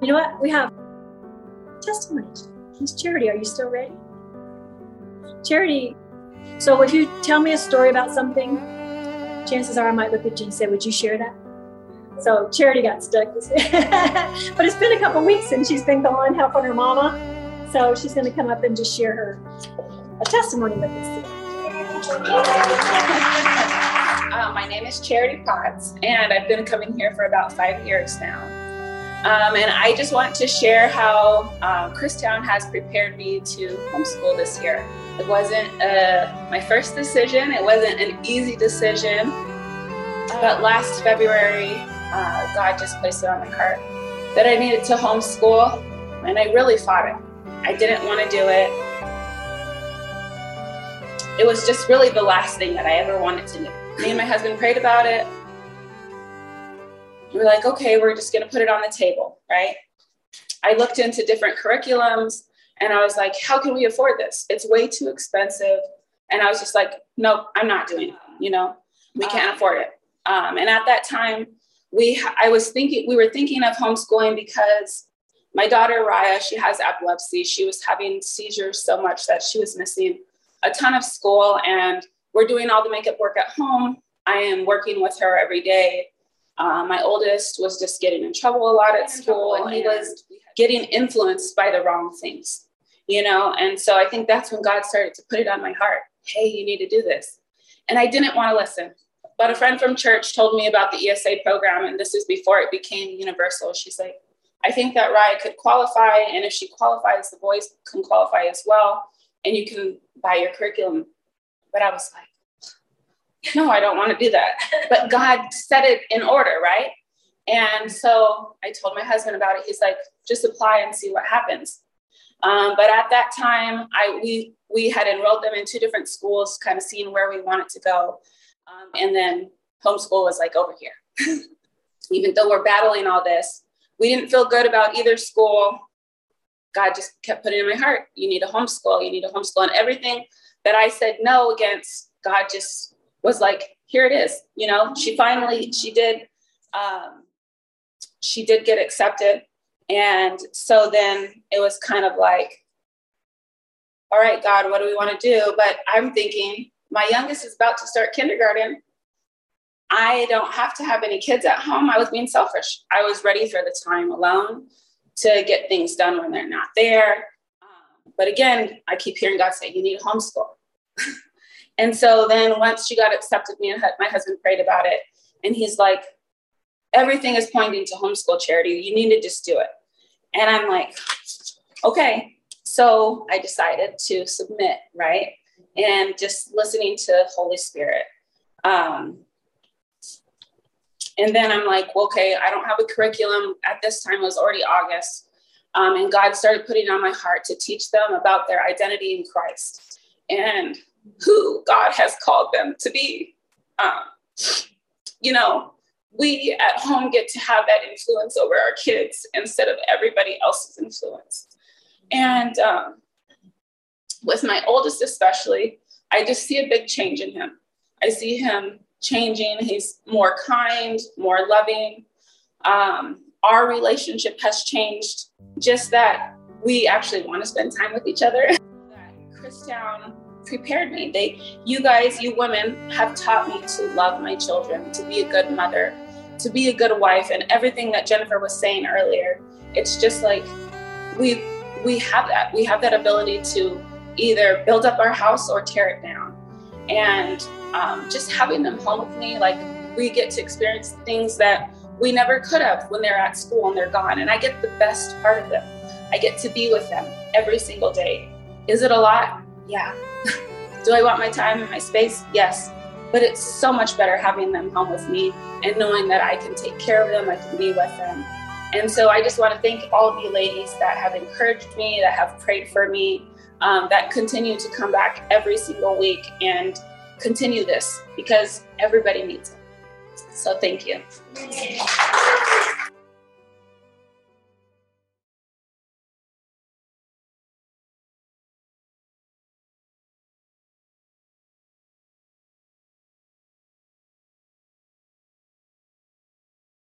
You know what? We have testimony. Miss Charity, are you still ready? Charity, so if you tell me a story about something, chances are I might look at you and say, Would you share that? So Charity got stuck. but it's been a couple weeks since she's been gone helping her mama. So she's going to come up and just share her a testimony with us. Uh, my name is Charity Potts, and I've been coming here for about five years now. Um, and I just want to share how uh, Christown has prepared me to homeschool this year. It wasn't uh, my first decision, it wasn't an easy decision. But last February, uh, God just placed it on my heart that I needed to homeschool, and I really fought it. I didn't want to do it. It was just really the last thing that I ever wanted to do. Me and my husband prayed about it. We were like, okay, we're just going to put it on the table, right? I looked into different curriculums and I was like, how can we afford this? It's way too expensive. And I was just like, nope, I'm not doing it. You know, we can't afford it. Um, and at that time, we I was thinking we were thinking of homeschooling because my daughter Raya, she has epilepsy. She was having seizures so much that she was missing a ton of school and we're doing all the makeup work at home. I am working with her every day. Uh, my oldest was just getting in trouble a lot at school and he was getting influenced by the wrong things, you know? And so I think that's when God started to put it on my heart. Hey, you need to do this. And I didn't want to listen. But a friend from church told me about the ESA program, and this is before it became universal. She's like, I think that Raya could qualify, and if she qualifies, the boys can qualify as well, and you can buy your curriculum. But I was like, no, I don't want to do that. But God set it in order, right? And so I told my husband about it. He's like, just apply and see what happens. Um, but at that time, I we we had enrolled them in two different schools, kind of seeing where we wanted to go. Um, and then homeschool was like over here. Even though we're battling all this, we didn't feel good about either school. God just kept putting in my heart, you need a homeschool, you need a homeschool. And everything that I said no against, God just was like, here it is. You know, she finally, she did, um, she did get accepted. And so then it was kind of like, all right, God, what do we want to do? But I'm thinking, my youngest is about to start kindergarten. I don't have to have any kids at home. I was being selfish. I was ready for the time alone to get things done when they're not there. Um, but again, I keep hearing God say, you need homeschool. and so then once she got accepted, me and my husband prayed about it. And he's like, everything is pointing to homeschool charity. You need to just do it. And I'm like, okay. So I decided to submit, right? and just listening to Holy Spirit. Um, and then I'm like, well, okay, I don't have a curriculum. At this time, it was already August. Um, and God started putting on my heart to teach them about their identity in Christ and who God has called them to be. Um, you know, we at home get to have that influence over our kids instead of everybody else's influence. And um, with my oldest especially, I just see a big change in him. I see him changing. He's more kind, more loving. Um, our relationship has changed. Just that we actually want to spend time with each other. Christown prepared me. They, you guys, you women, have taught me to love my children, to be a good mother, to be a good wife, and everything that Jennifer was saying earlier. It's just like we we have that. We have that ability to either build up our house or tear it down. And um, just having them home with me, like we get to experience things that we never could have when they're at school and they're gone. And I get the best part of them. I get to be with them every single day. Is it a lot? Yeah. Do I want my time and my space? Yes. But it's so much better having them home with me and knowing that I can take care of them, I can be with them. And so I just want to thank all of you ladies that have encouraged me, that have prayed for me, um, that continue to come back every single week and continue this because everybody needs it. So thank you.